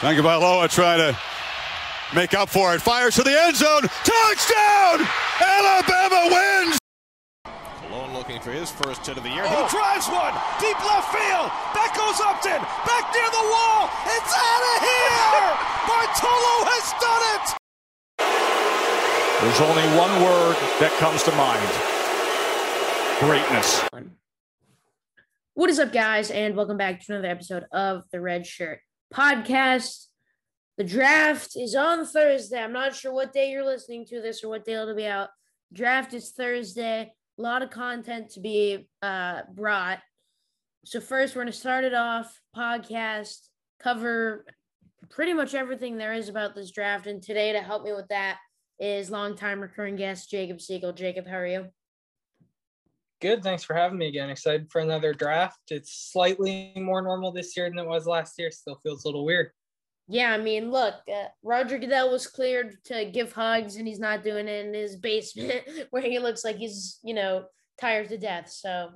Tagovailoa trying to make up for it. Fires to the end zone. Touchdown! Alabama wins! Malone looking for his first hit of the year. He oh. drives one. Deep left field. Back goes Upton. Back near the wall. It's out of here! Bartolo has done it! There's only one word that comes to mind greatness. What is up, guys, and welcome back to another episode of the Red Shirt Podcast. The draft is on Thursday. I'm not sure what day you're listening to this or what day it'll be out. Draft is Thursday. A lot of content to be uh, brought. So, first, we're going to start it off podcast, cover pretty much everything there is about this draft. And today, to help me with that, is longtime recurring guest Jacob Siegel. Jacob, how are you? Good. Thanks for having me again. Excited for another draft. It's slightly more normal this year than it was last year. Still feels a little weird. Yeah, I mean, look, uh, Roger Goodell was cleared to give hugs, and he's not doing it in his basement where he looks like he's, you know, tired to death. So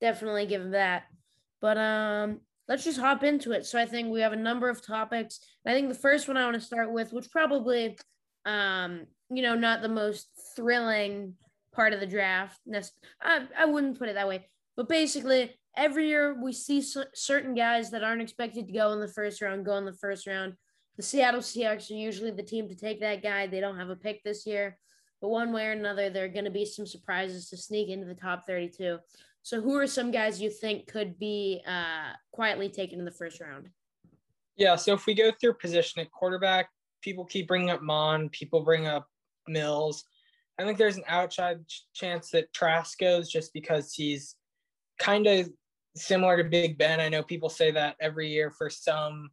definitely give him that. But um, let's just hop into it. So I think we have a number of topics. I think the first one I want to start with, which probably, um, you know, not the most thrilling part of the draft. I, I wouldn't put it that way, but basically, every year we see certain guys that aren't expected to go in the first round go in the first round. The Seattle Seahawks are usually the team to take that guy. They don't have a pick this year, but one way or another, there are going to be some surprises to sneak into the top 32. So, who are some guys you think could be uh, quietly taken in the first round? Yeah. So, if we go through position at quarterback, people keep bringing up Mond, people bring up Mills. I think there's an outside chance that Trask goes just because he's kind of similar to Big Ben. I know people say that every year for some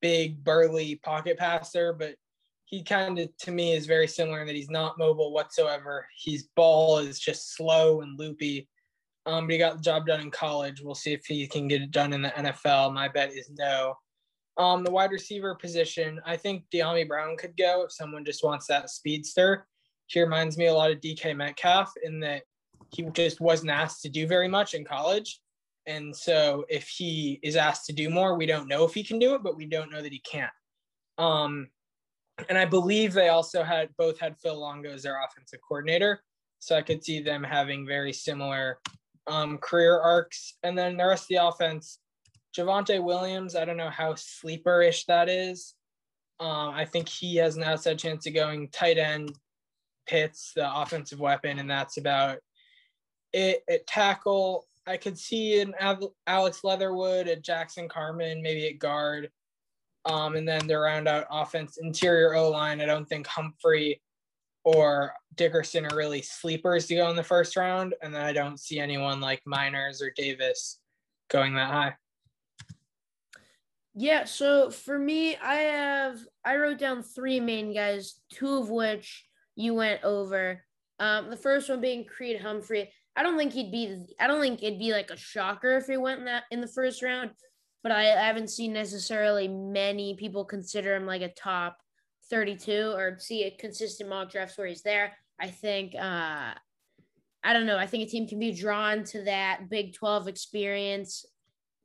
big burly pocket passer, but he kind of to me is very similar in that he's not mobile whatsoever. His ball is just slow and loopy. Um, but he got the job done in college. We'll see if he can get it done in the NFL. My bet is no. Um, the wide receiver position, I think Dyami Brown could go if someone just wants that speedster. He reminds me a lot of DK Metcalf in that he just wasn't asked to do very much in college. And so if he is asked to do more, we don't know if he can do it, but we don't know that he can't. Um, and I believe they also had both had Phil Longo as their offensive coordinator. So I could see them having very similar um, career arcs. And then the rest of the offense, Javonte Williams, I don't know how sleeper-ish that is. Um, I think he has an outside chance of going tight end, Pitts, the offensive weapon, and that's about it. At tackle, I could see an Alex Leatherwood, a Jackson Carman, maybe at guard. Um, and then the round out offense, interior O line. I don't think Humphrey or Dickerson are really sleepers to go in the first round. And then I don't see anyone like Meinerz or Davis going that high. Yeah, so for me, I have I wrote down three main guys, two of which you went over. Um, the first one being Creed Humphrey. I don't think he'd be. I don't think it'd be like a shocker if he went in that in the first round. But I, I haven't seen necessarily many people consider him like a top 32 or see a consistent mock drafts where he's there. I think. Uh, I don't know. I think a team can be drawn to that Big 12 experience.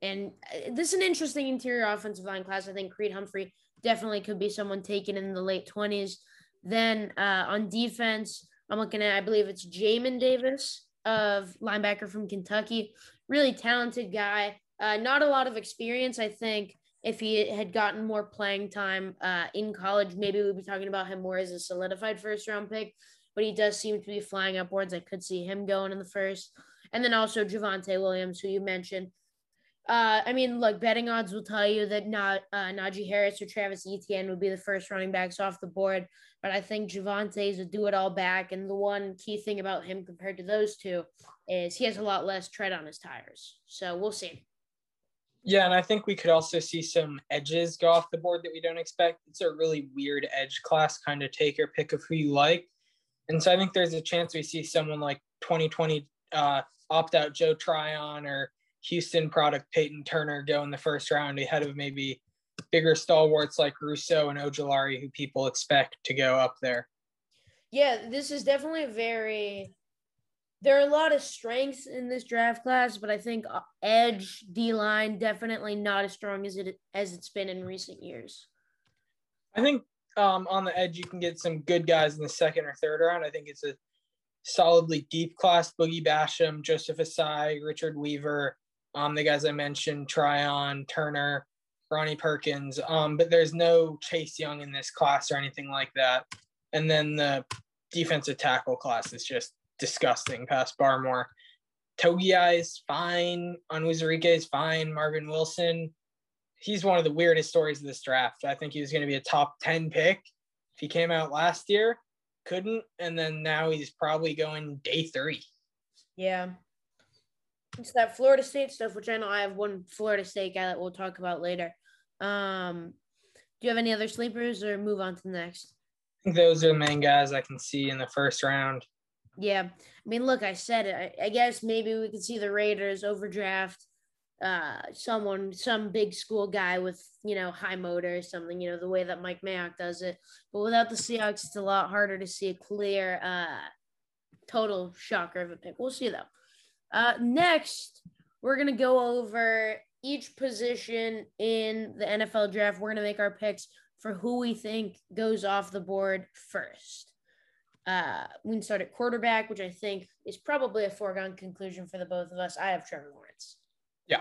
And uh, this is an interesting interior offensive line class. I think Creed Humphrey definitely could be someone taken in the late 20s. Then uh, on defense, I'm looking at, I believe it's Jamin Davis of linebacker from Kentucky. Really talented guy. Uh, not a lot of experience. I think if he had gotten more playing time uh, in college, maybe we'd be talking about him more as a solidified first round pick. But he does seem to be flying upwards. I could see him going in the first. And then also Javonte Williams, who you mentioned. Uh, I mean, look, betting odds will tell you that not uh, Najee Harris or Travis Etienne would be the first running backs off the board, but I think is a do it all back. And the one key thing about him compared to those two is he has a lot less tread on his tires. So we'll see. Yeah, and I think we could also see some edges go off the board that we don't expect. It's a really weird edge class, kind of take your pick of who you like. And so I think there's a chance we see someone like 2020 uh, opt out Joe Tryon or Houston product Peyton Turner go in the first round ahead of maybe bigger stalwarts like Rousseau and Ojulari, who people expect to go up there. Yeah, this is definitely a very there are a lot of strengths in this draft class, but I think uh, edge D line definitely not as strong as it as it's been in recent years. I think um, on the edge you can get some good guys in the second or third round. I think it's a solidly deep class. Boogie Basham, Joseph Ossai, Richard Weaver, um, the guys I mentioned, Tryon, Turner, Ronnie Perkins. Um, but there's no Chase Young in this class or anything like that. And then the defensive tackle class is just disgusting past Barmore. Togiai is fine. Onwuzurike is fine. Marvin Wilson, he's one of the weirdest stories of this draft. I think he was going to be a top 10 pick if he came out last year. Couldn't. And then now he's probably going day three. Yeah. It's that Florida State stuff, which I know I have one Florida State guy that we'll talk about later. Um, do you have any other sleepers or move on to the next? I think those are the main guys I can see in the first round. Yeah. I mean, look, I said it. I, I guess maybe we could see the Raiders overdraft uh, someone, some big school guy with, you know, high motor or something, you know, the way that Mike Mayock does it. But without the Seahawks, it's a lot harder to see a clear uh, total shocker of a pick. We'll see, though. Uh, next, we're going to go over each position in the NFL draft. We're going to make our picks for who we think goes off the board first. Uh, we can start at quarterback, which I think is probably a foregone conclusion for the both of us. I have Trevor Lawrence. Yeah,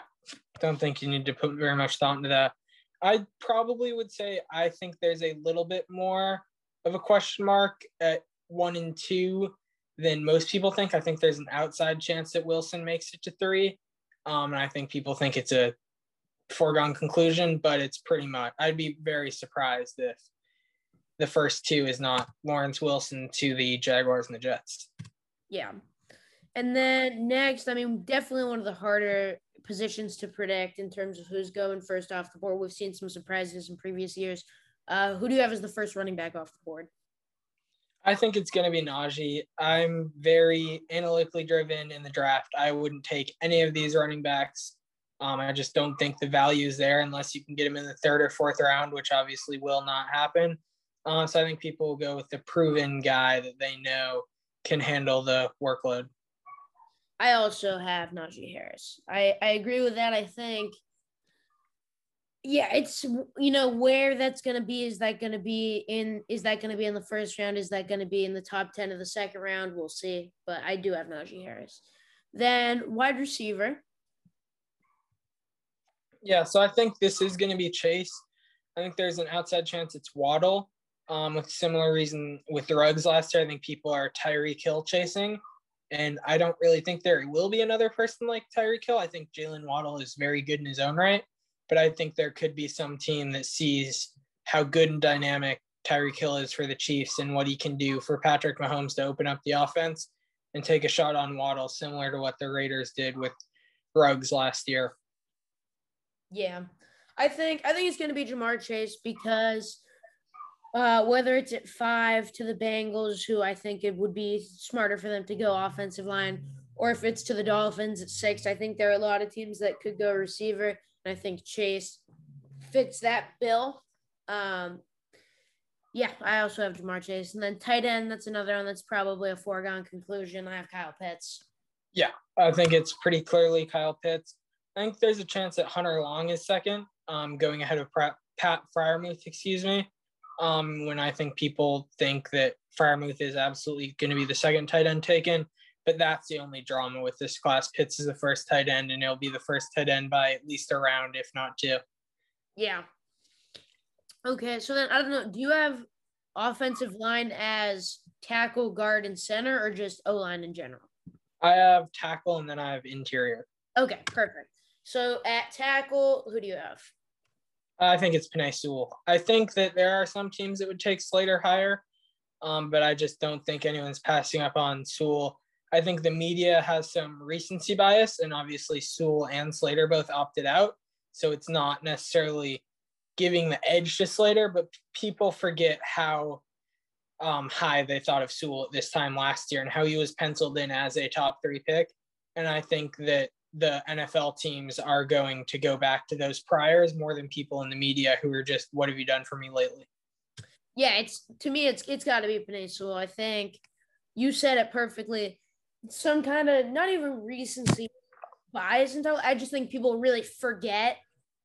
don't think you need to put very much thought into that. I probably would say I think there's a little bit more of a question mark at one and two than most people think. I think there's an outside chance that Wilson makes it to three. Um, and I think people think it's a foregone conclusion, but it's pretty much, I'd be very surprised if the first two is not Lawrence Wilson to the Jaguars and the Jets. Yeah. And then next, I mean, definitely one of the harder positions to predict in terms of who's going first off the board. We've seen some surprises in previous years. Uh, who do you have as the first running back off the board? I think it's going to be Najee. I'm very analytically driven in the draft. I wouldn't take any of these running backs. Um, I just don't think the value is there unless you can get him in the third or fourth round, which obviously will not happen. Uh, so I think people will go with the proven guy that they know can handle the workload. I also have Najee Harris. I, I agree with that. I think, yeah, it's you know where that's gonna be. Is that gonna be in? Is that gonna be in the first round? Is that gonna be in the top ten of the second round? We'll see. But I do have Najee Harris. Then wide receiver. Yeah, so I think this is going to be Chase. I think there's an outside chance it's Waddle. Um, with similar reason with the Ruggs last year, I think people are Tyreek Hill chasing. And I don't really think there will be another person like Tyreek Hill. I think Jaylen Waddle is very good in his own right, but I think there could be some team that sees how good and dynamic Tyreek Hill is for the Chiefs and what he can do for Patrick Mahomes to open up the offense and take a shot on Waddle, similar to what the Raiders did with Ruggs last year. Yeah, I think I think it's going to be Ja'Marr Chase because uh, whether it's at five to the Bengals, who I think it would be smarter for them to go offensive line, or if it's to the Dolphins at six, I think there are a lot of teams that could go receiver, I think Chase fits that bill. Um, yeah, I also have Ja'Marr Chase, and then tight end. That's another one that's probably a foregone conclusion. I have Kyle Pitts. Yeah, I think it's pretty clearly Kyle Pitts. I think there's a chance that Hunter Long is second, um, going ahead of Pat Freiermuth, excuse me um, when I think people think that Freiermuth is absolutely going to be the second tight end taken. But that's the only drama with this class. Pitts is the first tight end, and it'll be the first tight end by at least a round, if not two. Yeah. Okay, so then I don't know. Do you have offensive line as tackle, guard, and center, or just O line in general? I have tackle, and then I have interior. Okay, perfect. So at tackle, who do you have? I think it's Penei Sewell. I think that there are some teams that would take Slater higher, um, but I just don't think anyone's passing up on Sewell. I think the media has some recency bias, and obviously Sewell and Slater both opted out. So it's not necessarily giving the edge to Slater, but people forget how um, high they thought of Sewell at this time last year and how he was penciled in as a top three pick. And I think that the NFL teams are going to go back to those priors more than people in the media who are just, "What have you done for me lately?" Yeah, it's to me, it's it's got to be Sewell. I think you said it perfectly. Some kind of not even recency bias until I just think people really forget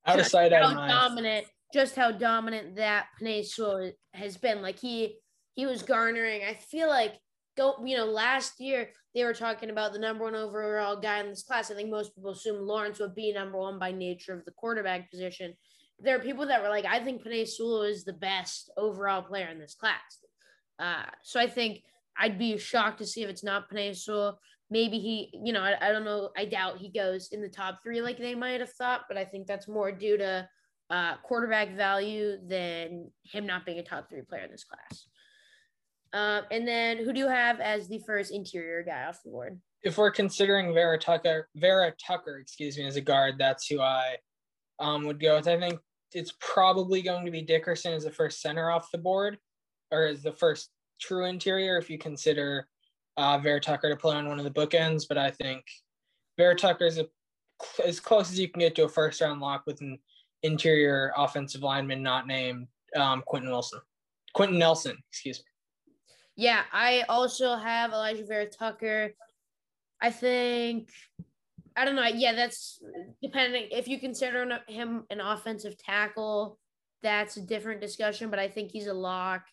Out of sight, out how of mind. dominant, just how dominant that Penei has been. Like he he was garnering. I feel like go you know last year they were talking about the number one overall guy in this class. I think most people assume Lawrence would be number one by nature of the quarterback position. There are people that were like, I think Penei Sewell is the best overall player in this class. Uh, so I think I'd be shocked to see if it's not Penei. Maybe he, you know, I, I don't know. I doubt he goes in the top three like they might have thought, but I think that's more due to uh, quarterback value than him not being a top three player in this class. Um, and then who do you have as the first interior guy off the board? If we're considering Vera Tucker, Vera Tucker, excuse me, as a guard, that's who I um, would go with. I think it's probably going to be Dickerson as the first center off the board, or as the first true interior if you consider uh, Vera Tucker to play on one of the bookends. But I think Vera Tucker is a, as close as you can get to a first round lock with an interior offensive lineman not named um, Quentin Wilson. Quenton Nelson, excuse me. Yeah, I also have Elijah Vera Tucker. I think I don't know. Yeah, that's depending if you consider him an offensive tackle, that's a different discussion. But I think he's a lock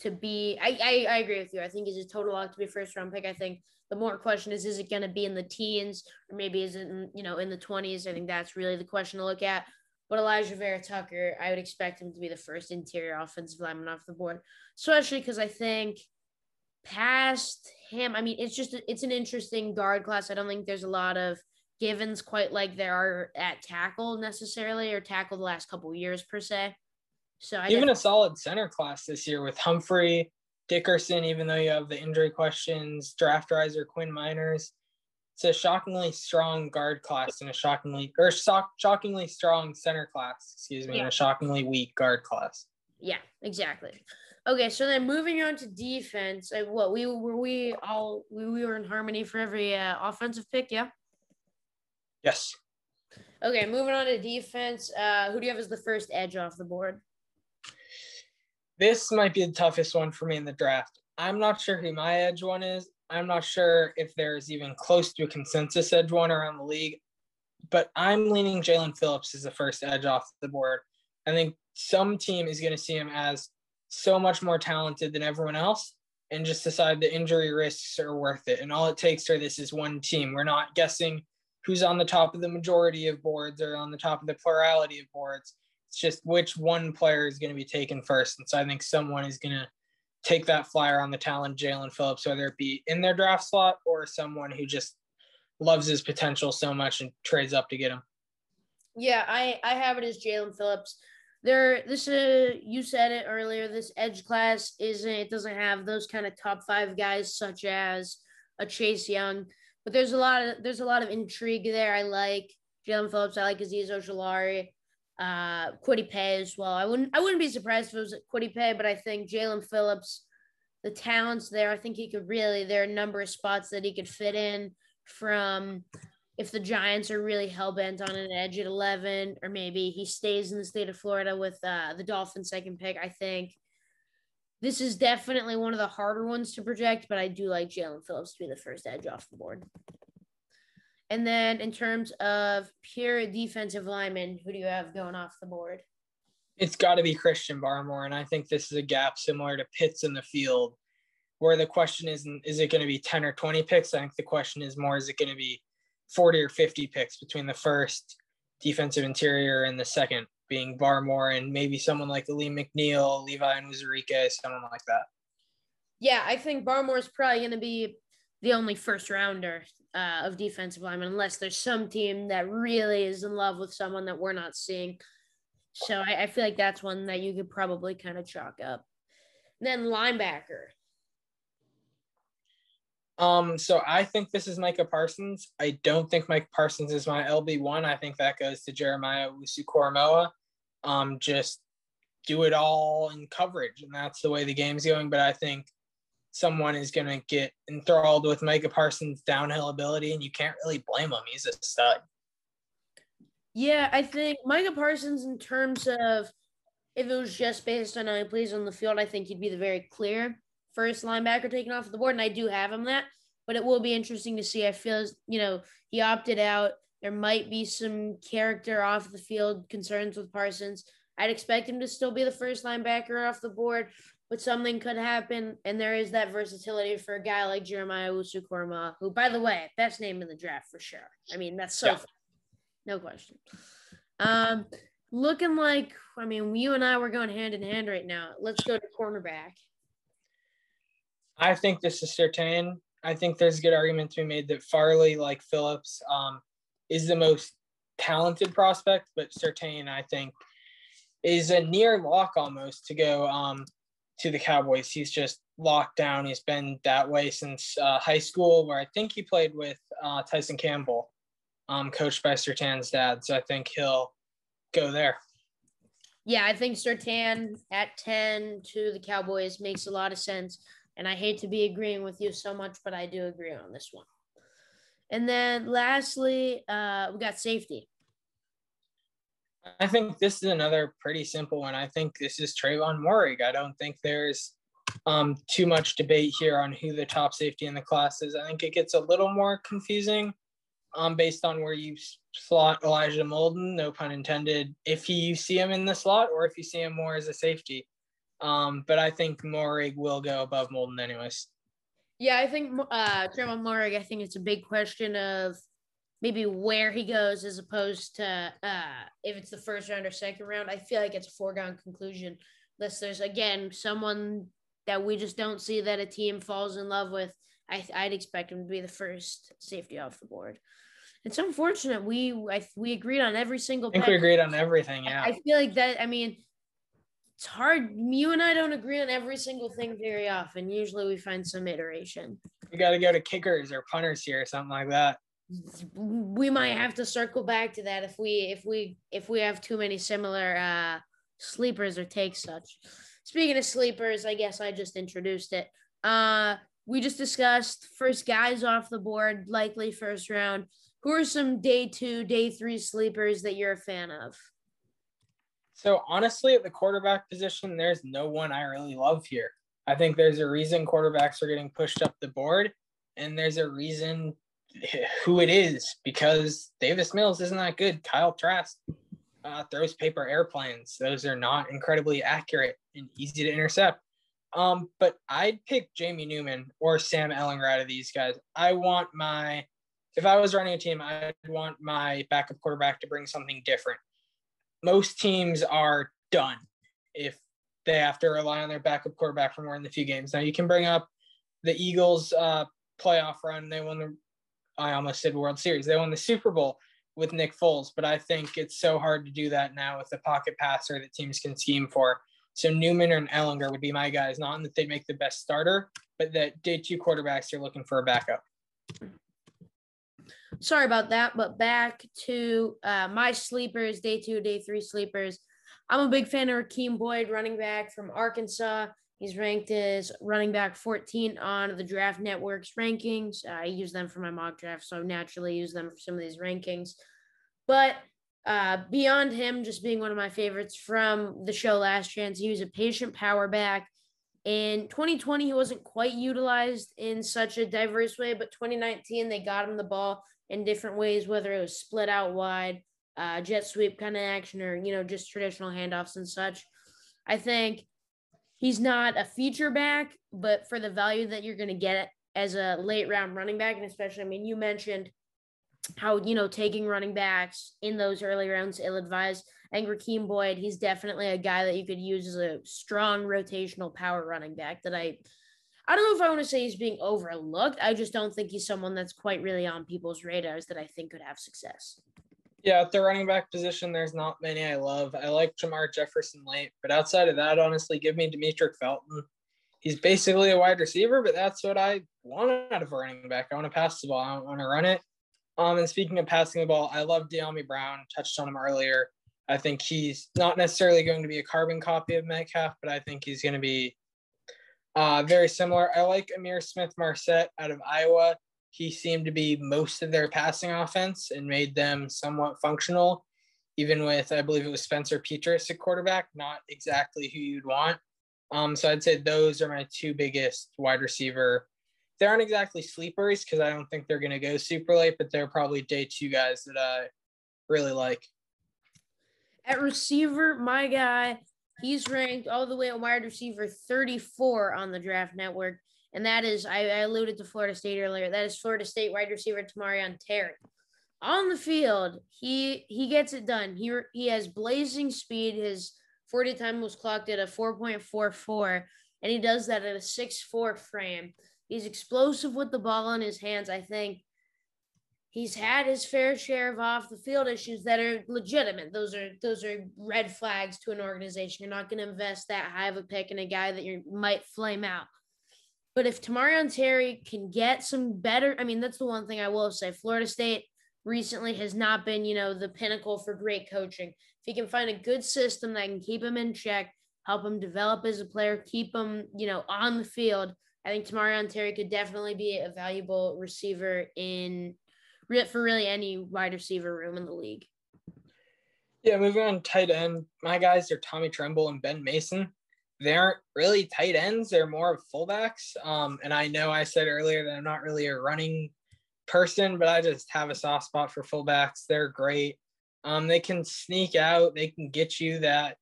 to be. I I, I agree with you. I think he's a total lock to be first round pick. I think the more question is, is it going to be in the teens or maybe is it in, you know in the twenties? I think that's really the question to look at. But Elijah Vera Tucker, I would expect him to be the first interior offensive lineman off the board, especially because I think past him, I mean, it's just it's an interesting guard class. I don't think there's a lot of givens quite like there are at tackle necessarily or tackle the last couple years per se. So I even a solid center class this year with Humphrey, Dickerson, even though you have the injury questions, draft riser Quinn Meinerz. It's a shockingly strong guard class and a shockingly or shock, shockingly strong center class, excuse me, Yeah. and a shockingly weak guard class. Yeah, exactly. Okay, so then moving on to defense, like what we were we all we, we were in harmony for every uh, offensive pick, yeah. Yes. Okay, moving on to defense. Uh, who do you have as the first edge off the board? This might be the toughest one for me in the draft. I'm not sure who my edge one is. I'm not sure if there's even close to a consensus edge one around the league, but I'm leaning Jaelan Phillips as the first edge off the board. I think some team is going to see him as so much more talented than everyone else and just decide the injury risks are worth it. And all it takes for this is one team. We're not guessing who's on the top of the majority of boards or on the top of the plurality of boards. It's just which one player is going to be taken first. And so I think someone is going to take that flyer on the talent Jaelan Phillips, whether it be in their draft slot or someone who just loves his potential so much and trades up to get him. Yeah, I I have it as Jaelan Phillips. There, this uh, you said it earlier. This edge class isn't. It doesn't have those kind of top five guys such as a Chase Young, but there's a lot of there's a lot of intrigue there. I like Jaelan Phillips. I like Azeez Ojulari, uh, Kwity Paye as well. I wouldn't I wouldn't be surprised if it was Kwity Paye, but I think Jaelan Phillips, the talents there. I think he could really. There are a number of spots that he could fit in from if the Giants are really hell bent on an edge at 11, or maybe he stays in the state of Florida with uh, the Dolphins' second pick, I think this is definitely one of the harder ones to project, but I do like Jaelan Phillips to be the first edge off the board. And then in terms of pure defensive linemen, who do you have going off the board? It's got to be Christian Barmore. And I think this is a gap similar to Pitts in the field, where the question isn't, is it going to be 10 or 20 picks? I think the question is more, is it going to be 40 or 50 picks between the first defensive interior and the second being Barmore and maybe someone like Lee McNeil, Levi Onwuzurike, someone like that. Yeah, I think Barmore is probably going to be the only first rounder uh, of defensive linemen, unless there's some team that really is in love with someone that we're not seeing. So I, I feel like that's one that you could probably kind of chalk up. And then linebacker. Um, so I think this is Micah Parsons. I don't think Mike Parsons is my LB one. I think that goes to Jeremiah Owusu. Um, just do it all in coverage, and that's the way the game's going. But I think someone is going to get enthralled with Micah Parsons' downhill ability, and you can't really blame him. He's a stud. Yeah, I think Micah Parsons, in terms of if it was just based on how he plays on the field, I think he'd be the very clear first linebacker taken off the board, and I do have him that. but it will be interesting to see. I feel, you know, he opted out. There might be some character off the field concerns with Parsons. I'd expect him to still be the first linebacker off the board, but something could happen. And there is that versatility for a guy like Jeremiah Owusu-Koramoah, who, by the way, best name in the draft for sure. I mean, that's so yeah. no question. Um, looking like, I mean, you and I were going hand in hand right now. Let's go to cornerback. I think this is Surtain. I think there's a good argument to be made that Farley, like Phillips, um, is the most talented prospect, but Surtain, I think, is a near lock almost to go um, to the Cowboys. He's just locked down. He's been that way since uh, high school, where I think he played with uh, Tyson Campbell, um, coached by Surtain's dad. So I think he'll go there. Yeah, I think Surtain at 10 to the Cowboys makes a lot of sense. And I hate to be agreeing with you so much, but I do agree on this one. And then lastly, uh, we got safety. I think this is another pretty simple one. I think this is Trevon Moehrig. I don't think there's um, too much debate here on who the top safety in the class is. I think it gets a little more confusing um, based on where you slot Elijah Molden, no pun intended, if you see him in the slot or if you see him more as a safety. Um, but I think Moehrig will go above Molden anyways. Yeah, I think uh, Trevon Moehrig, I think it's a big question of maybe where he goes as opposed to uh, if it's the first round or second round. I feel like it's a foregone conclusion unless there's, again, someone that we just don't see that a team falls in love with. I, I'd expect him to be the first safety off the board. It's unfortunate. We I, we agreed on every single. I think we agreed on everything. Yeah. I feel like that. I mean, it's hard. You and I don't agree on every single thing very often. Usually we find some iteration. We got to go to kickers or punters here or something like that. We might have to circle back to that if we if we if we have too many similar uh sleepers or takes such. Speaking of sleepers, I guess I just introduced it. Uh we just discussed first guys off the board, likely first round. Who are some day two, day three sleepers that you're a fan of? So honestly, at the quarterback position, there's no one I really love here. I think there's a reason quarterbacks are getting pushed up the board, and there's a reason who it is because Davis Mills isn't that good. Kyle Trask uh, throws paper airplanes. Those are not incredibly accurate and easy to intercept. Um, but I'd pick Jamie Newman or Sam Ehlinger out of these guys. I want my, if I was running a team, I'd want my backup quarterback to bring something different most teams are done if they have to rely on their backup quarterback for more than a few games. Now you can bring up the Eagles uh, playoff run. They won the I almost said World Series. They won the Super Bowl with Nick Foles, but I think it's so hard to do that now with the pocket passer that teams can scheme for. So Newman and Ehlinger would be my guys, not that they make the best starter, but that day two quarterbacks are looking for a backup sorry about that. But back to uh, my sleepers, day two, day three sleepers. I'm a big fan of Rakeem Boyd, running back from Arkansas. He's ranked as running back 14 on the Draft Network's rankings. I use them for my mock draft, so I naturally use them for some of these rankings. But uh, beyond him just being one of my favorites from the show Last Chance, he was a patient power back. In 2020, he wasn't quite utilized in such a diverse way, but 2019, they got him the ball in different ways, whether it was split out wide, uh, jet sweep kind of action, or you know just traditional handoffs and such. I think he's not a feature back, but for the value that you're going to get as a late round running back, and especially, I mean, you mentioned how you know taking running backs in those early rounds ill advised. And Rakeem Boyd, he's definitely a guy that you could use as a strong rotational power running back that I I don't know if I want to say he's being overlooked. I just don't think he's someone that's quite really on people's radars that I think could have success. Yeah, at the running back position, there's not many I love. I like Jermar Jefferson late, but outside of that, honestly, give me Demetric Felton. He's basically a wide receiver, but that's what I want out of a running back. I want to pass the ball. I don't want to run it. Um, and speaking of passing the ball, I love Dyami Brown. Touched on him earlier. I think he's not necessarily going to be a carbon copy of Metcalf, but I think he's going to be uh, very similar. I like Ihmir Smith-Marsette out of Iowa. He seemed to be most of their passing offense and made them somewhat functional, even with, I believe it was Spencer Petras at quarterback, not exactly who you'd want. Um, so I'd say those are my two biggest wide receiver they aren't exactly sleepers because I don't think they're going to go super late, but they're probably day two guys that I really like. At receiver, my guy, he's ranked all the way at wide receiver 34 on the draft network. And that is, I, I alluded to Florida State earlier. That is Florida State wide receiver Tamorrion Terry. On the field, he he gets it done. He he has blazing speed. His 40 time was clocked at a 4.44, and he does that at a 6-4 frame. He's explosive with the ball in his hands. I think he's had his fair share of off the field issues that are legitimate. Those are those are red flags to an organization. You're not going to invest that high of a pick in a guy that you might flame out. But if Tamorrion Terry can get some better, I mean, that's the one thing I will say. Florida State recently has not been, you know, the pinnacle for great coaching. If he can find a good system that can keep him in check, help him develop as a player, keep him, you know, on the field, I think Tamorrion Terry could definitely be a valuable receiver in for really any wide receiver room in the league. Yeah, moving on tight end, my guys are Tommy Tremble and Ben Mason. They aren't really tight ends; they're more of fullbacks. Um, and I know I said earlier that I'm not really a running person, but I just have a soft spot for fullbacks. They're great. Um, they can sneak out. They can get you that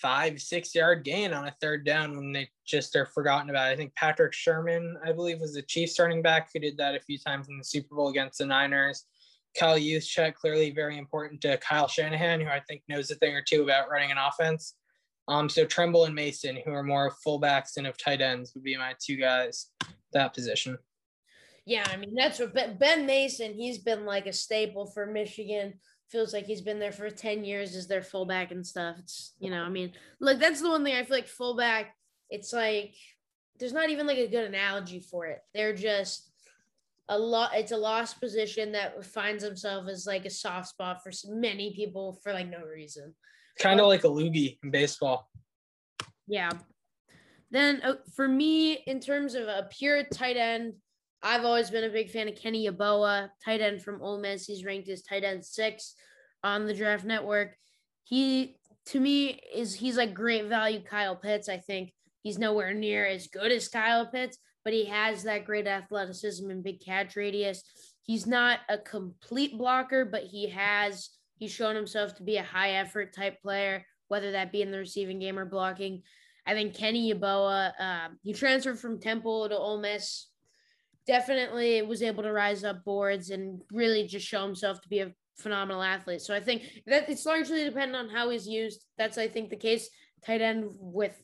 five, six yard gain on a third down when they just are forgotten about. I think Patrick Sherman, I believe, was the Chiefs starting back who did that a few times in the Super Bowl against the Niners. Kyle Juszczyk, clearly very important to Kyle Shanahan, who I think knows a thing or two about running an offense. Um, so Tremble and Mason, who are more fullbacks and of tight ends, would be my two guys that position. Yeah, I mean that's what Ben Mason. He's been like a staple for Michigan feels like he's been there for 10 years as their fullback and stuff. It's, you know, I mean, look, that's the one thing I feel like fullback, it's like there's not even like a good analogy for it. They're just a lot, it's a lost position that finds himself as like a soft spot for many people for like no reason. Kind of like a loogie in baseball. Yeah. Then uh, for me, in terms of a pure tight end, I've always been a big fan of Kenny Yeboah, tight end from Ole Miss. He's ranked as tight end six on the Draft Network. He, to me, is he's like great value Kyle Pitts. I think he's nowhere near as good as Kyle Pitts, but he has that great athleticism and big catch radius. He's not a complete blocker, but he has he's shown himself to be a high effort type player, whether that be in the receiving game or blocking. I think Kenny Yeboah, uh, he transferred from Temple to Ole Miss definitely was able to rise up boards and really just show himself to be a phenomenal athlete. So I think that it's largely dependent on how he's used. That's I think the case. Tight end with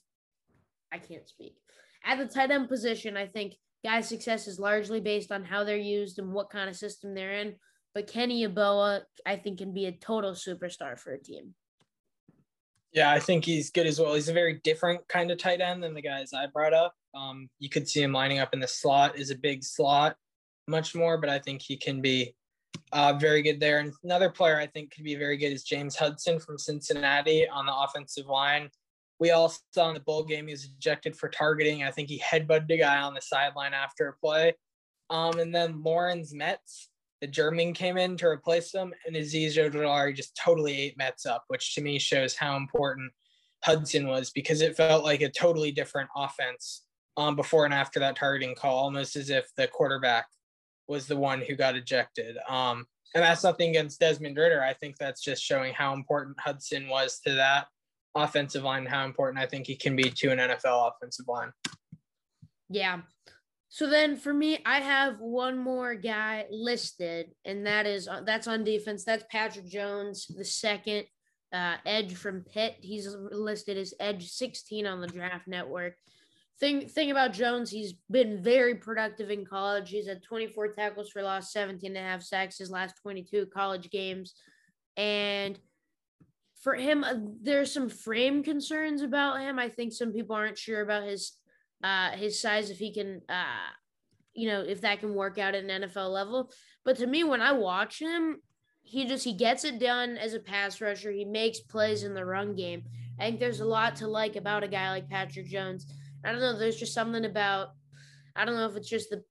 I can't speak. At the tight end position, I think guys' success is largely based on how they're used and what kind of system they're in. But Kenny Yeboah, I think, can be a total superstar for a team. Yeah, I think he's good as well. He's a very different kind of tight end than the guys I brought up. Um, you could see him lining up in the slot is a big slot much more, but I think he can be uh, very good there. And another player I think could be very good is James Hudson from Cincinnati on the offensive line. We all saw in the bowl game he was ejected for targeting. I think he headbutted a guy on the sideline after a play. Um, and then Lorenz Metz, the German, came in to replace him, and Azeez Ojulari just totally ate Metz up, which to me shows how important Hudson was because it felt like a totally different offense um, before and after that targeting call, almost as if the quarterback was the one who got ejected. Um, and that's nothing against Desmond Ridder. I think that's just showing how important Hudson was to that offensive line, how important I think he can be to an NFL offensive line. Yeah. So then for me, I have one more guy listed, and that is uh, that's on defense. That's Patrick Jones, the second uh, edge from Pitt. He's listed as edge 16 on the draft network thing thing about Jones, he's been very productive in college. He's had 24 tackles for loss, 17 and a half sacks his last 22 college games. And for him, uh, there's some frame concerns about him. I think some people aren't sure about his uh his size if he can uh you know, if that can work out at an NFL level. But to me, when I watch him, he just he gets it done as a pass rusher. He makes plays in the run game. I think there's a lot to like about a guy like Patrick Jones. I don't know. There's just something about. I don't know if it's just the.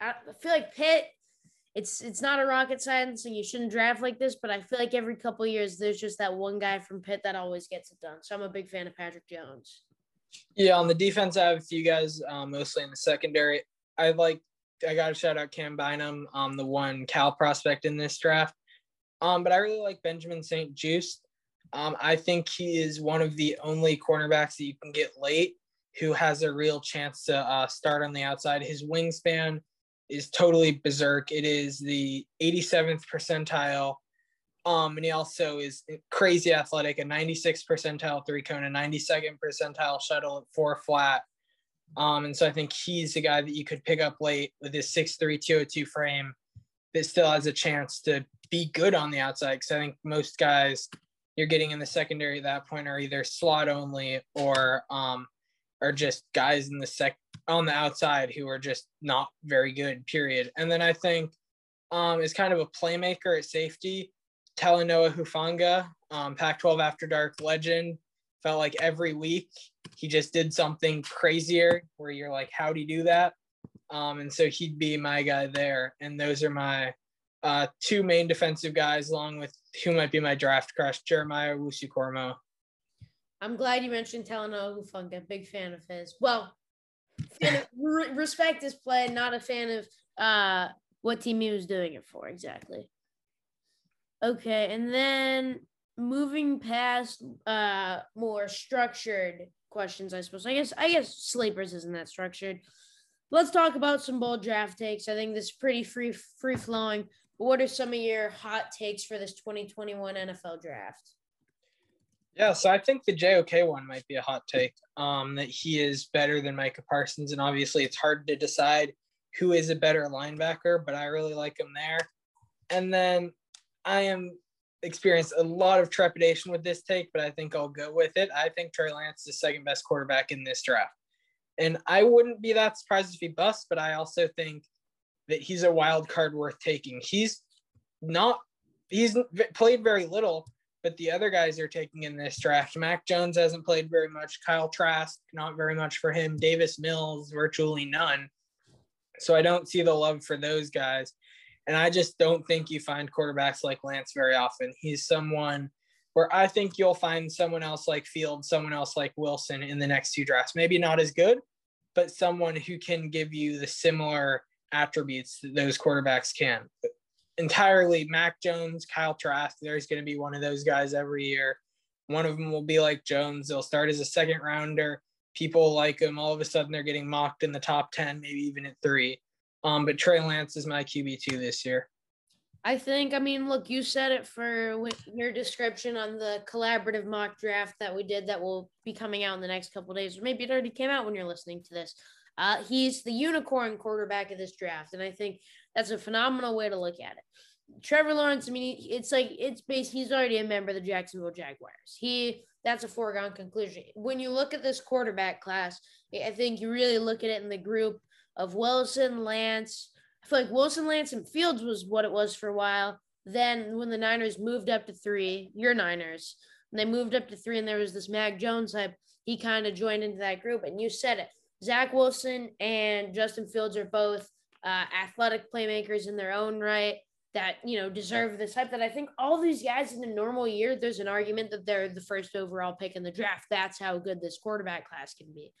I feel like Pitt. It's it's not a rocket science, and you shouldn't draft like this. But I feel like every couple years, there's just that one guy from Pitt that always gets it done. So I'm a big fan of Patrick Jones. Yeah, on the defense, I have a few guys, um, mostly in the secondary. I like I got to shout out Cam Bynum, um, the one Cal prospect in this draft. Um, but I really like Benjamin St-Juste. Um, I think he is one of the only cornerbacks that you can get late who has a real chance to uh, start on the outside. His wingspan is totally berserk. It is the 87th percentile. Um, and he also is crazy athletic, a 96 percentile three cone, a 92nd percentile shuttle at four flat. Um, and so I think he's the guy that you could pick up late with his 6'3, 202 frame that still has a chance to be good on the outside. Because I think most guys you're getting in the secondary at that point are either slot only or um, are just guys in the sec on the outside who are just not very good, period. And then I think um, is kind of a playmaker at safety. Talanoa Hufanga, um, Pac 12 After Dark legend, felt like every week he just did something crazier where you're like, how'd he do that? Um, and so he'd be my guy there. And those are my uh, two main defensive guys, along with who might be my draft crush, Jeremiah Owusu-Koramoah. I'm glad you mentioned Talanoa Hufanga. Big fan of his. Well, of, re- respect his play, not a fan of uh, what team he was doing it for exactly. Okay, and then moving past uh more structured questions, I suppose. I guess I guess sleepers isn't that structured. Let's talk about some bold draft takes. I think this is pretty free free flowing. What are some of your hot takes for this 2021 NFL draft? Yeah, so I think the JOK one might be a hot take. Um, that he is better than Micah Parsons, and obviously it's hard to decide who is a better linebacker, but I really like him there. And then I am experienced a lot of trepidation with this take, but I think I'll go with it. I think Trey Lance is the second best quarterback in this draft. And I wouldn't be that surprised if he busts, but I also think that he's a wild card worth taking. He's not, he's played very little, but the other guys are taking in this draft. Mac Jones hasn't played very much. Kyle Trask, not very much for him. Davis Mills, virtually none. So I don't see the love for those guys. And I just don't think you find quarterbacks like Lance very often. He's someone where I think you'll find someone else like Field, someone else like Wilson in the next two drafts. Maybe not as good, but someone who can give you the similar attributes that those quarterbacks can. Entirely Mac Jones, Kyle Trask, there's going to be one of those guys every year. One of them will be like Jones. They'll start as a second rounder. People like him. All of a sudden, they're getting mocked in the top 10, maybe even at three. Um, but Trey Lance is my QB2 this year. I think, I mean, look, you said it for your description on the collaborative mock draft that we did that will be coming out in the next couple days, or maybe it already came out when you're listening to this. Uh, he's the unicorn quarterback of this draft, and I think that's a phenomenal way to look at it. Trevor Lawrence, I mean, it's like it's based. He's already a member of the Jacksonville Jaguars. He that's a foregone conclusion. When you look at this quarterback class, I think you really look at it in the group of Wilson, Lance. I feel like Wilson, Lance, and Fields was what it was for a while. Then when the Niners moved up to three, your Niners, and they moved up to three, and there was this Mac Jones type, he kind of joined into that group. And you said it. Zach Wilson and Justin Fields are both uh, athletic playmakers in their own right that you know deserve this type. That I think all these guys in a normal year, there's an argument that they're the first overall pick in the draft. That's how good this quarterback class can be.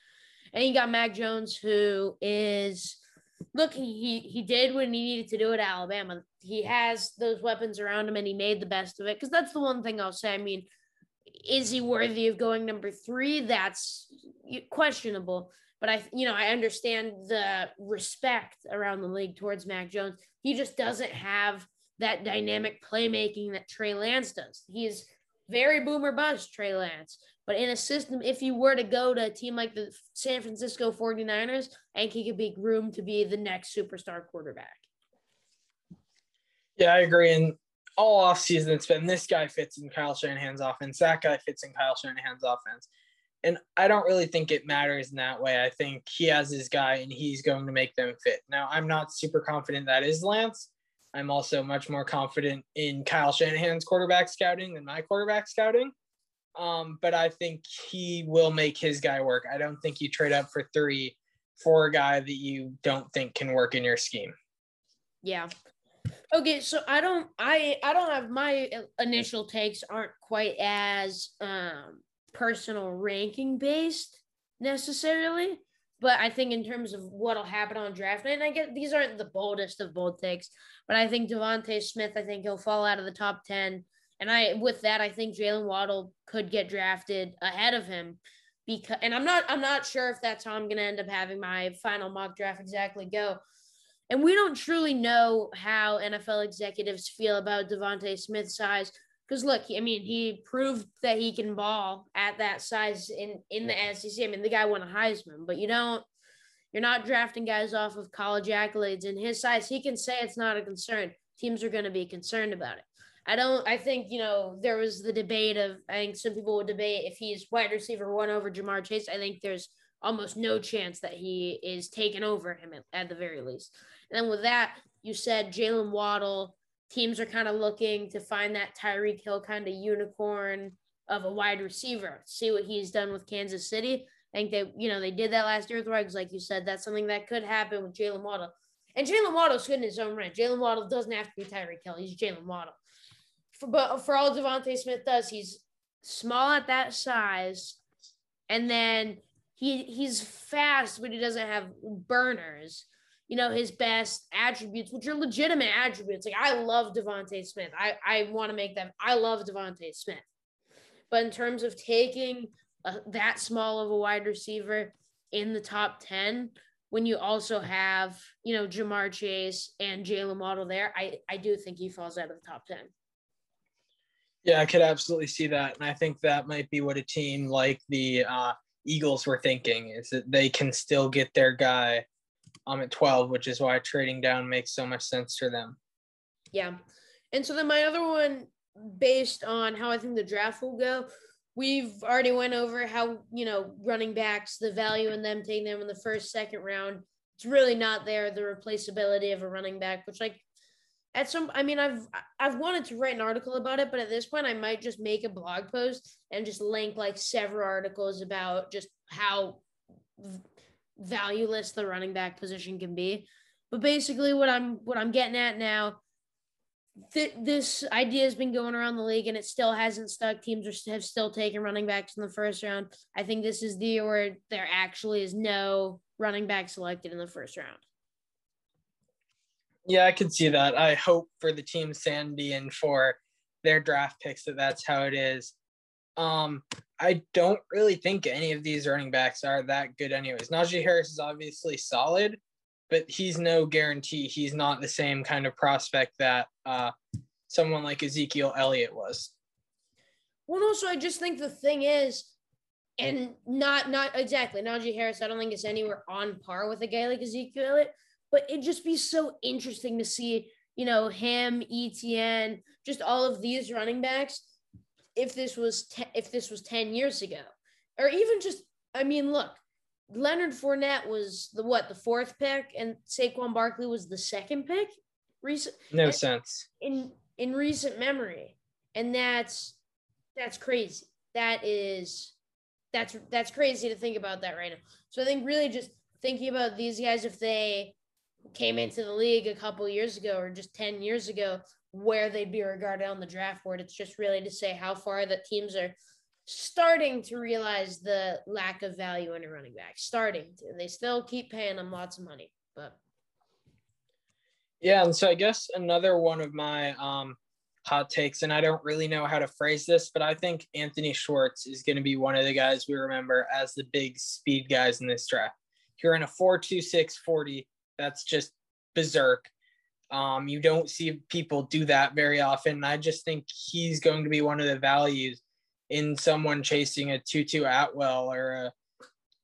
And you got Mac Jones, who is look, he he did what he needed to do at Alabama. He has those weapons around him, and he made the best of it. Because that's the one thing I'll say. I mean, is he worthy of going number three? That's questionable. But I, you know, I understand the respect around the league towards Mac Jones. He just doesn't have that dynamic playmaking that Trey Lance does. He's very boomer bust, Trey Lance. But in a system, if you were to go to a team like the San Francisco 49ers, I think he could be groomed to be the next superstar quarterback. Yeah, I agree. And all offseason, it's been this guy fits in Kyle Shanahan's offense, that guy fits in Kyle Shanahan's offense. And I don't really think it matters in that way. I think he has his guy and he's going to make them fit. Now, I'm not super confident that is Lance. I'm also much more confident in Kyle Shanahan's quarterback scouting than my quarterback scouting. Um, but I think he will make his guy work. I don't think you trade up for three for a guy that you don't think can work in your scheme. Yeah. Okay, so I don't I I don't have my initial takes aren't quite as um personal ranking based necessarily. But I think in terms of what'll happen on draft night, and I get these aren't the boldest of bold takes, but I think DeVonta Smith, I think he'll fall out of the top 10. And I with that, I think Jaylen Waddle could get drafted ahead of him because and I'm not I'm not sure if that's how I'm gonna end up having my final mock draft exactly go. And we don't truly know how NFL executives feel about DeVonta Smith's size. Because look, I mean, he proved that he can ball at that size in in the SEC. I mean, the guy won a Heisman, but you don't. You're not drafting guys off of college accolades. And his size, he can say it's not a concern. Teams are going to be concerned about it. I don't. I think you know there was the debate of. I think some people would debate if he's wide receiver one over Ja'Marr Chase. I think there's almost no chance that he is taken over him at, at the very least. And then with that, you said Jaylen Waddle. Teams are kind of looking to find that Tyreek Hill kind of unicorn of a wide receiver. See what he's done with Kansas City. I think they, you know, they did that last year with Ruggs, like you said. That's something that could happen with Jaylen Waddle. And Jaylen Waddle's good in his own right. Jaylen Waddle doesn't have to be Tyreek Hill. He's Jaylen Waddle. For, but for all DeVonta Smith does, he's small at that size, and then he he's fast, but he doesn't have burners you know, his best attributes, which are legitimate attributes. Like I love DeVonta Smith. I, I want to make them. I love DeVonta Smith. But in terms of taking a, that small of a wide receiver in the top 10, when you also have, you know, Ja'Marr Chase and Jaylen Waddle there, I, I do think he falls out of the top 10. Yeah, I could absolutely see that. And I think that might be what a team like the uh, Eagles were thinking is that they can still get their guy um, at 12, which is why trading down makes so much sense for them. Yeah. And so then my other one, based on how I think the draft will go, we've already went over how, you know, running backs, the value in them taking them in the first, second round. It's really not there, the replaceability of a running back, which like at some I mean I've I've wanted to write an article about it, but at this point I might just make a blog post and just link like several articles about just how valueless the running back position can be. But basically, what I'm what I'm getting at now, th- this idea has been going around the league and it still hasn't stuck. Teams are, have still taken running backs in the first round. I think this is the year where there actually is no running back selected in the first round. Yeah, I can see that. I hope for the team Sandy and for their draft picks that that's how it is. Um, I don't really think any of these running backs are that good, anyways. Najee Harris is obviously solid, but he's no guarantee. He's not the same kind of prospect that uh, someone like Ezekiel Elliott was. Well, also, I just think the thing is, and not not exactly Najee Harris. I don't think it's anywhere on par with a guy like Ezekiel Elliott, but it'd just be so interesting to see, you know, him, Etienne, just all of these running backs if this was te- if this was 10 years ago or even just I mean look Leonard Fournette was the what the fourth pick and Saquon Barkley was the second pick? Recent no sense. in in recent memory. And that's that's crazy. That is that's that's crazy to think about that right now. So I think really just thinking about these guys if they came into the league a couple years ago or just 10 years ago where they'd be regarded on the draft board. It's just really to say how far the teams are starting to realize the lack of value in a running back. Starting to. They still keep paying them lots of money, but yeah. And so I guess another one of my um, hot takes, and I don't really know how to phrase this, but I think Anthony Schwartz is going to be one of the guys we remember as the big speed guys in this draft. You're in a 4.26 40, that's just berserk. Um, you don't see people do that very often. I just think he's going to be one of the values in someone chasing a Tutu Atwell or a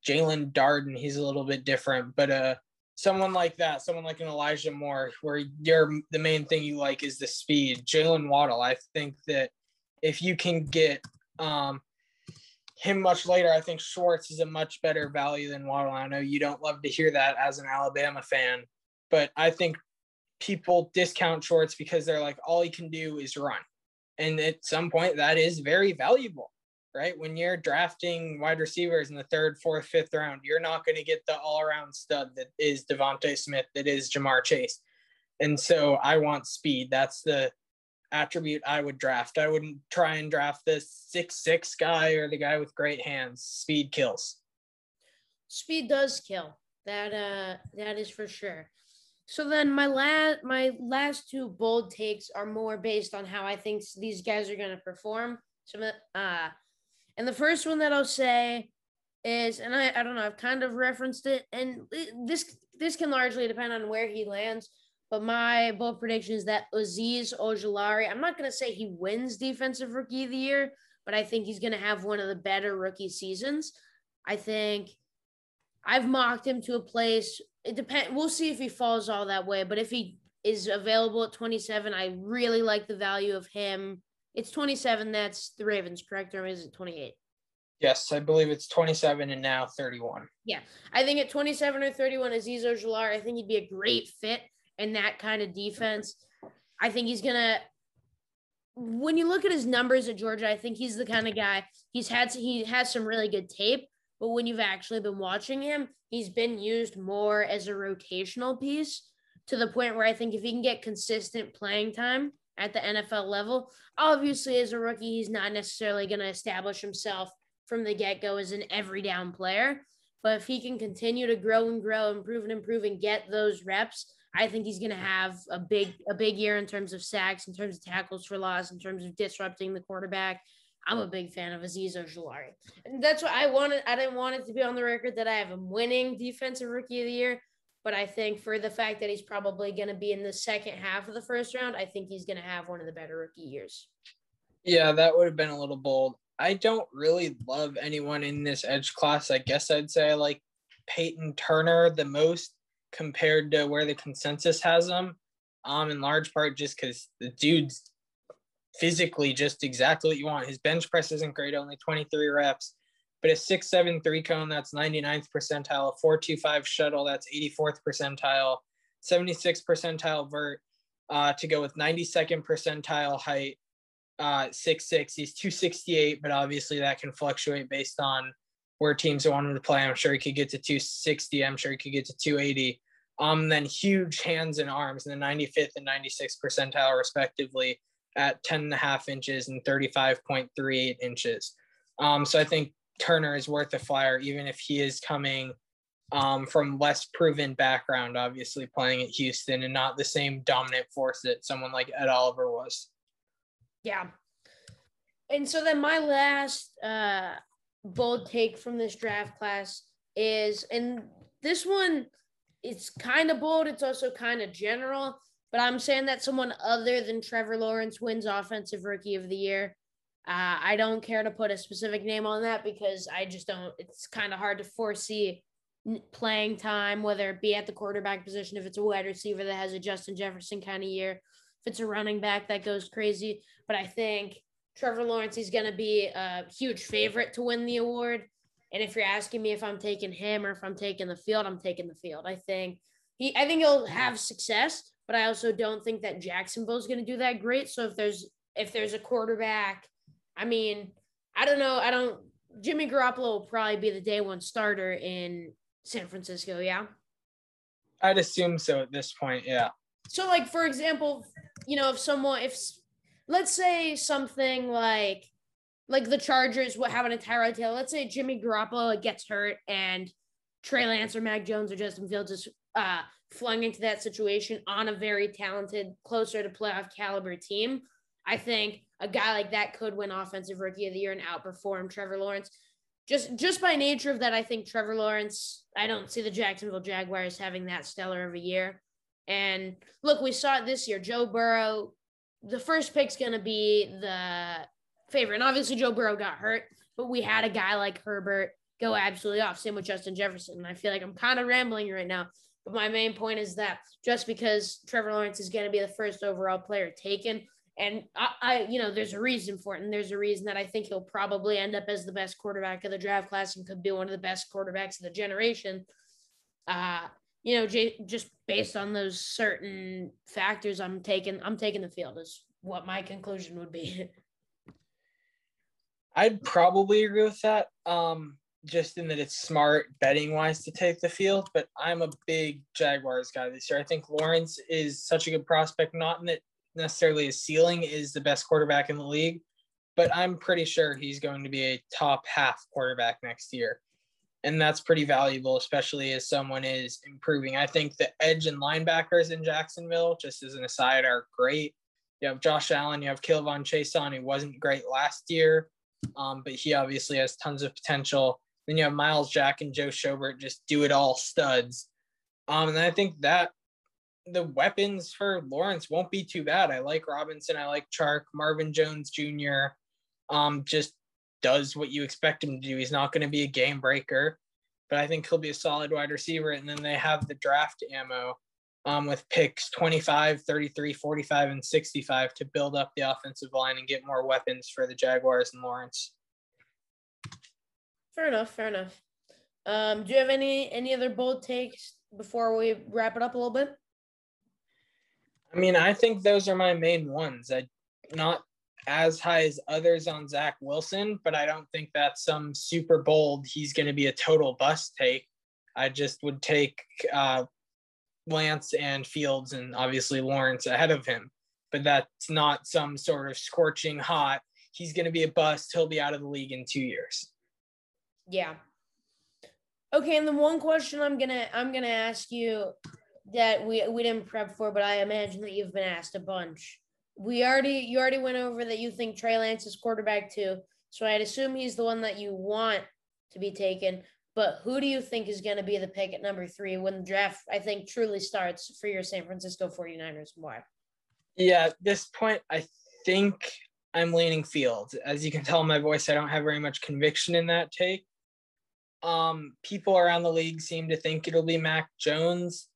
Jaelon Darden. He's a little bit different, but uh, someone like that, someone like an Elijah Moore, where you're the main thing you like is the speed. Jaylen Waddle, I think that if you can get um, him much later, I think Schwartz is a much better value than Waddle. I know you don't love to hear that as an Alabama fan, but I think people discount Schwartz because they're like, all he can do is run. And at some point, that is very valuable, right? When you're drafting wide receivers in the third, fourth, fifth round, you're not going to get the all around stud that is DeVonta Smith, that is Ja'Marr Chase. And so I want speed. That's the attribute I would draft. I wouldn't try and draft the six six guy or the guy with great hands. Speed kills. speed does kill. That uh that is for sure. So then my last my last two bold takes are more based on how I think these guys are going to perform. Some uh and the first one that I'll say is and I, I don't know, I've kind of referenced it and this this can largely depend on where he lands, but my bold prediction is that Azeez Ojulari, I'm not going to say he wins defensive rookie of the year, but I think he's going to have one of the better rookie seasons. I think I've mocked him to a place. It depends. We'll see if he falls all that way. But if he is available at 27, I really like the value of him. It's 27. That's the Ravens, correct? Or is it 28? Yes, I believe it's 27 and now 31. Yeah. I think at 27 or 31, Azeez Ojulari, I think he'd be a great fit in that kind of defense. I think he's going to when you look at his numbers at Georgia, I think he's the kind of guy he's had he has some really good tape, but when you've actually been watching him, he's been used more as a rotational piece to the point where I think if he can get consistent playing time at the NFL level, obviously as a rookie, he's not necessarily going to establish himself from the get-go as an every down player, but if he can continue to grow and grow, improve and improve and get those reps, I think he's going to have a big a big year in terms of sacks, in terms of tackles for loss, in terms of disrupting the quarterback. I'm a big fan of Azeez Ojulari. And that's what I wanted. I didn't want it to be on the record that I have him winning defensive rookie of the year, but I think for the fact that he's probably going to be in the second half of the first round, I think he's going to have one of the better rookie years. Yeah, that would have been a little bold. I don't really love anyone in this edge class. I guess I'd say I like Peyton Turner the most compared to where the consensus has him. Um, in large part just because the dude's physically just exactly what you want. His bench press isn't great, only 23 reps, but a 6'7 three cone, that's 99th percentile, a 425 shuttle, that's 84th percentile, 76 percentile vert uh, to go with 92nd percentile height, uh, 6'6. He's 268, but obviously that can fluctuate based on where teams want him to play. I'm sure he could get to 260. I'm sure he could get to 280. Um, then huge hands and arms in the 95th and 96th percentile, respectively, at 10 and a half inches and 35.38 inches. Um, so I think Turner is worth a flyer, even if he is coming um, from less proven background, obviously playing at Houston and not the same dominant force that someone like Ed Oliver was. Yeah. And so then my last uh, bold take from this draft class is, and this one, it's kind of bold. It's also kind of general, but I'm saying that someone other than Trevor Lawrence wins Offensive Rookie of the Year. Uh, I don't care to put a specific name on that because I just don't. It's kind of hard to foresee playing time, whether it be at the quarterback position, if it's a wide receiver that has a Justin Jefferson kind of year, if it's a running back that goes crazy. But I think Trevor Lawrence is going to be a huge favorite to win the award. And if you're asking me if I'm taking him or if I'm taking the field, I'm taking the field. I think he, I think he'll have success, but I also don't think that Jacksonville is going to do that great. So if there's if there's a quarterback, I mean, I don't know. I don't. Jimmy Garoppolo will probably be the day one starter in San Francisco. Yeah. I'd assume so at this point. Yeah. So, like for example, you know, if someone if let's say something like like the Chargers what having a Tyrod Taylor. Let's say Jimmy Garoppolo gets hurt and Trey Lance or Mac Jones or Justin Fields is uh, flung into that situation on a very talented, closer to playoff caliber team. I think a guy like that could win Offensive Rookie of the Year and outperform Trevor Lawrence. Just just by nature of that, I think Trevor Lawrence. I don't see the Jacksonville Jaguars having that stellar of a year. And look, we saw it this year. Joe Burrow the first pick's going to be the favorite. And obviously, Joe Burrow got hurt, but we had a guy like Herbert go absolutely off. Same with Justin Jefferson. I feel like I'm kind of rambling right now. But my main point is that just because Trevor Lawrence is going to be the first overall player taken, and I, I, you know, there's a reason for it, and there's a reason that I think he'll probably end up as the best quarterback of the draft class and could be one of the best quarterbacks of the generation. Uh, you know, j- just based on those certain factors, I'm taking I'm taking the field is what my conclusion would be. I'd probably agree with that. Um, just in that it's smart betting wise to take the field, but I'm a big Jaguars guy this year. I think Lawrence is such a good prospect, not in that necessarily his ceiling is the best quarterback in the league, but I'm pretty sure he's going to be a top half quarterback next year. and that's pretty valuable, especially as someone is improving. I think the edge and linebackers in Jacksonville, just as an aside, are great. You have Josh Allen, you have K'Lavon Chaisson, who wasn't great last year, um, but he obviously has tons of potential. Then you have Myles Jack and Joe Schobert, just do it all studs. Um, and I think that the weapons for Lawrence won't be too bad. I like Robinson, I like Chark, Marvin Jones Jr. Um, just does what you expect him to do. He's not going to be a game breaker, but I think he'll be a solid wide receiver. And then they have the draft ammo um, with picks 25, 33, 45, and 65 to build up the offensive line and get more weapons for the Jaguars and Lawrence. Fair enough. Fair enough. Um, do you have any any other bold takes before we wrap it up a little bit? I mean, I think those are my main ones. I not as high as others on Zach Wilson, but I don't think that's some super bold. He's going to be a total bust take. I just would take uh, Lance and Fields and obviously Lawrence ahead of him, but that's not some sort of scorching hot. He's going to be a bust. He'll be out of the league in two years. Yeah. Okay, and the one question I'm gonna I'm gonna ask you that we we didn't prep for, but I imagine that you've been asked a bunch we already you already went over that you think Trey Lance is quarterback too. So I'd assume he's the one that you want to be taken. But who do you think is going to be the pick at number three when the draft, I think, truly starts for your San Francisco 49ers? Why? Yeah, at this point, I think I'm leaning Fields. As you can tell in my voice, I don't have very much conviction in that take. Um, people around the league seem to think it'll be Mac Jones.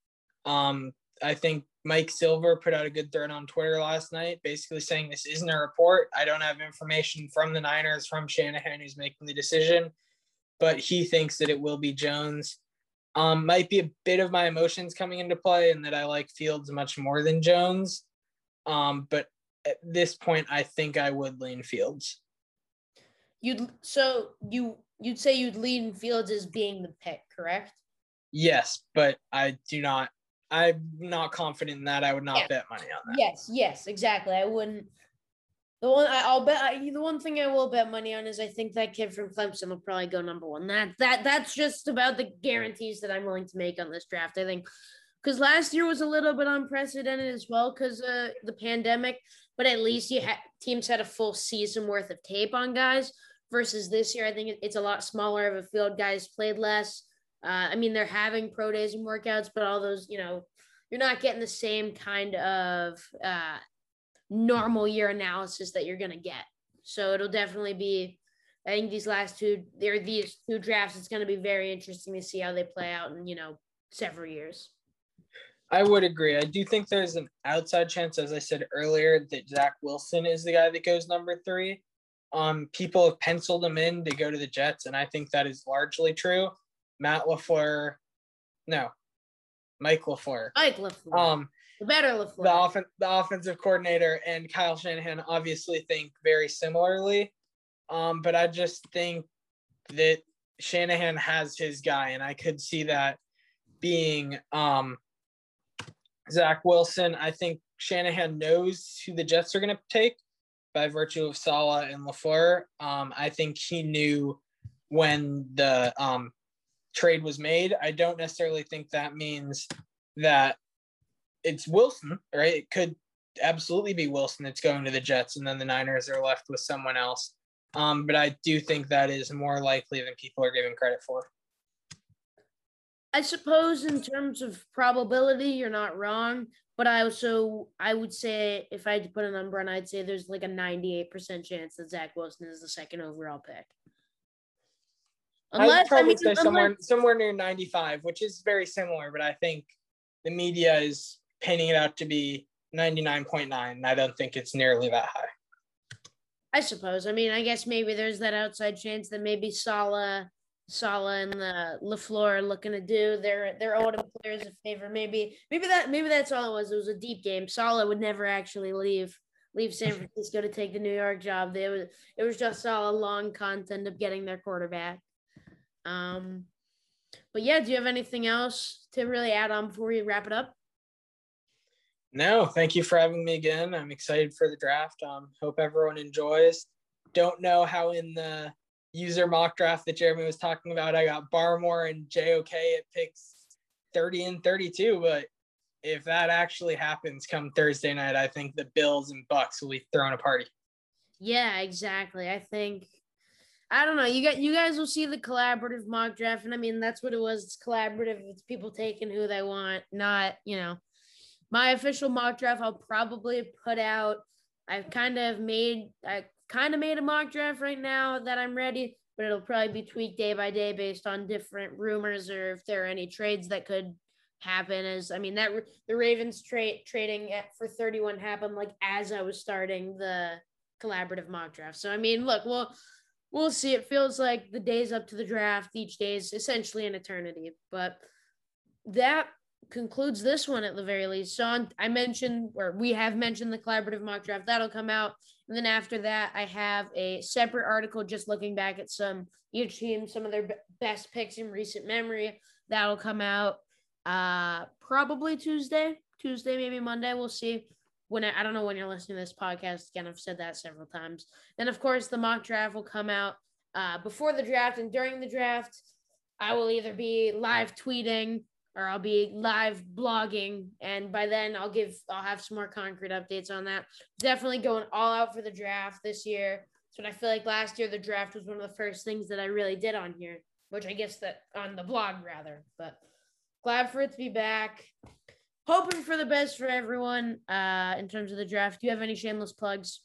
Um, I think Mike Silver put out a good thread on Twitter last night, basically saying this isn't a report. I don't have information from the Niners, from Shanahan, who's making the decision, but he thinks that it will be Jones. Um, might be a bit of my emotions coming into play, and that I like Fields much more than Jones. Um, but at this point, I think I would lean Fields. You'd so you you'd say you'd lean Fields as being the pick, correct? Yes, but I do not I'm not confident in that. I would not yeah. bet money on that. Yes, yes, exactly. I wouldn't. The one I, will bet. I, the one thing I will bet money on is I think that kid from Clemson will probably go number one. That that that's just about the guarantees that I'm willing to make on this draft. I think because last year was a little bit unprecedented as well because uh, the pandemic. But at least you had teams had a full season worth of tape on guys. Versus this year, I think it's a lot smaller of a field. Guys played less. Uh, I mean, they're having pro days and workouts, but all those, you know, you're not getting the same kind of uh, normal year analysis that you're going to get. So it'll definitely be, I think these last two, there these two drafts, it's going to be very interesting to see how they play out in, you know, several years. I would agree. I do think there's an outside chance, as I said earlier, that Zach Wilson is the guy that goes number three. Um, people have penciled him in to go to the Jets, and I think that is largely true. Matt LaFleur, no, Mike LaFleur. Mike LaFleur. Um, the better LaFleur. The, offen- the offensive coordinator and Kyle Shanahan obviously think very similarly. Um, but I just think that Shanahan has his guy, and I could see that being um, Zach Wilson. I think Shanahan knows who the Jets are going to take by virtue of Saleh and LaFleur. Um, I think he knew when the um, trade was made. I don't necessarily think that means that it's Wilson, right? It could absolutely be Wilson that's going to the Jets, and then the Niners are left with someone else. Um, but I do think that is more likely than people are giving credit for. I suppose in terms of probability, you're not wrong. But I also I would say if I had to put a number on, I'd say there's like a 98% chance that Zach Wilson is the second overall pick. Unless, I'd probably I mean, say unless, somewhere somewhere near 95, which is very similar, but I think the media is painting it out to be 99.9. and I don't think it's nearly that high. I suppose. I mean, I guess maybe there's that outside chance that maybe Saleh, Saleh and the LaFleur are looking to do their their old players a favor. Maybe maybe that maybe that's all it was. It was a deep game. Saleh would never actually leave leave San Francisco to take the New York job. They was it was just all a long content of getting their quarterback. Um, but yeah, do you have anything else to really add on before we wrap it up? No, thank you for having me again. I'm excited for the draft. Um, hope everyone enjoys. Don't know how in the user mock draft that Jeremy was talking about, I got Barmore and JOK at picks 30 and 32. But if that actually happens come Thursday night, I think the Bills and Bucks will be throwing a party. Yeah, exactly. I think I don't know. You got you guys will see the collaborative mock draft, and I mean that's what it was. It's collaborative. It's people taking who they want, not you know. My official mock draft, I'll probably put out. I've kind of made I kind of made a mock draft right now that I'm ready, but it'll probably be tweaked day by day based on different rumors or if there are any trades that could happen. As I mean that the Ravens trade trading at, for 31 happened like as I was starting the collaborative mock draft. So I mean, look, we'll we'll see. It feels like the days up to the draft, each day is essentially an eternity. But that concludes this one at the very least. So I mentioned, or we have mentioned the collaborative mock draft. That'll come out. And then after that, I have a separate article just looking back at some each team, some of their best picks in recent memory. That'll come out uh probably Tuesday, Tuesday, maybe Monday. We'll see when I, I don't know when you're listening to this podcast. Again, I've said that several times. Then, of course, the mock draft will come out uh, before the draft and during the draft. I will either be live tweeting or I'll be live blogging, and by then I'll give I'll have some more concrete updates on that. Definitely going all out for the draft this year. So I feel like last year the draft was one of the first things that I really did on here, which I guess that on the blog rather. But glad for it to be back hoping for the best for everyone uh, in terms of the draft. Do you have any shameless plugs?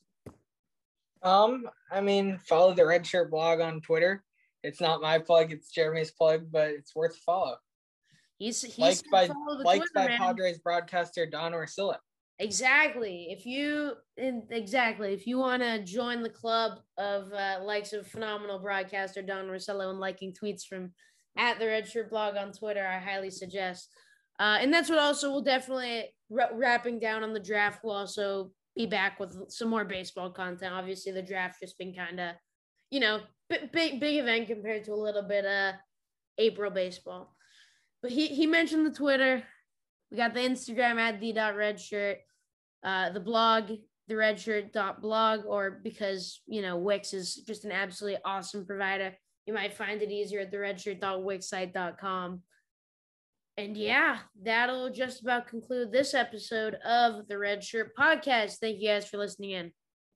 Um, I mean, follow the Red Shirt blog on Twitter. It's not my plug; it's Jeremy's plug, but it's worth a follow. He's, he's liked by liked by man. Padres broadcaster Don Orsillo. Exactly. If you exactly if you want to join the club of uh, likes of phenomenal broadcaster Don Orsillo and liking tweets from at the Red Shirt blog on Twitter, I highly suggest. Uh, and that's what also we'll definitely wrapping down on the draft. We'll also be back with some more baseball content. Obviously, the draft just been kind of, you know, big, big big event compared to a little bit of April baseball. But he he mentioned the Twitter. We got the Instagram at the dot red shirt, uh, the blog the redshirt dot blog, or because you know Wix is just an absolutely awesome provider. You might find it easier at the redshirt dot com. And yeah, that'll just about conclude this episode of the Red Shirt Podcast. Thank you guys for listening in.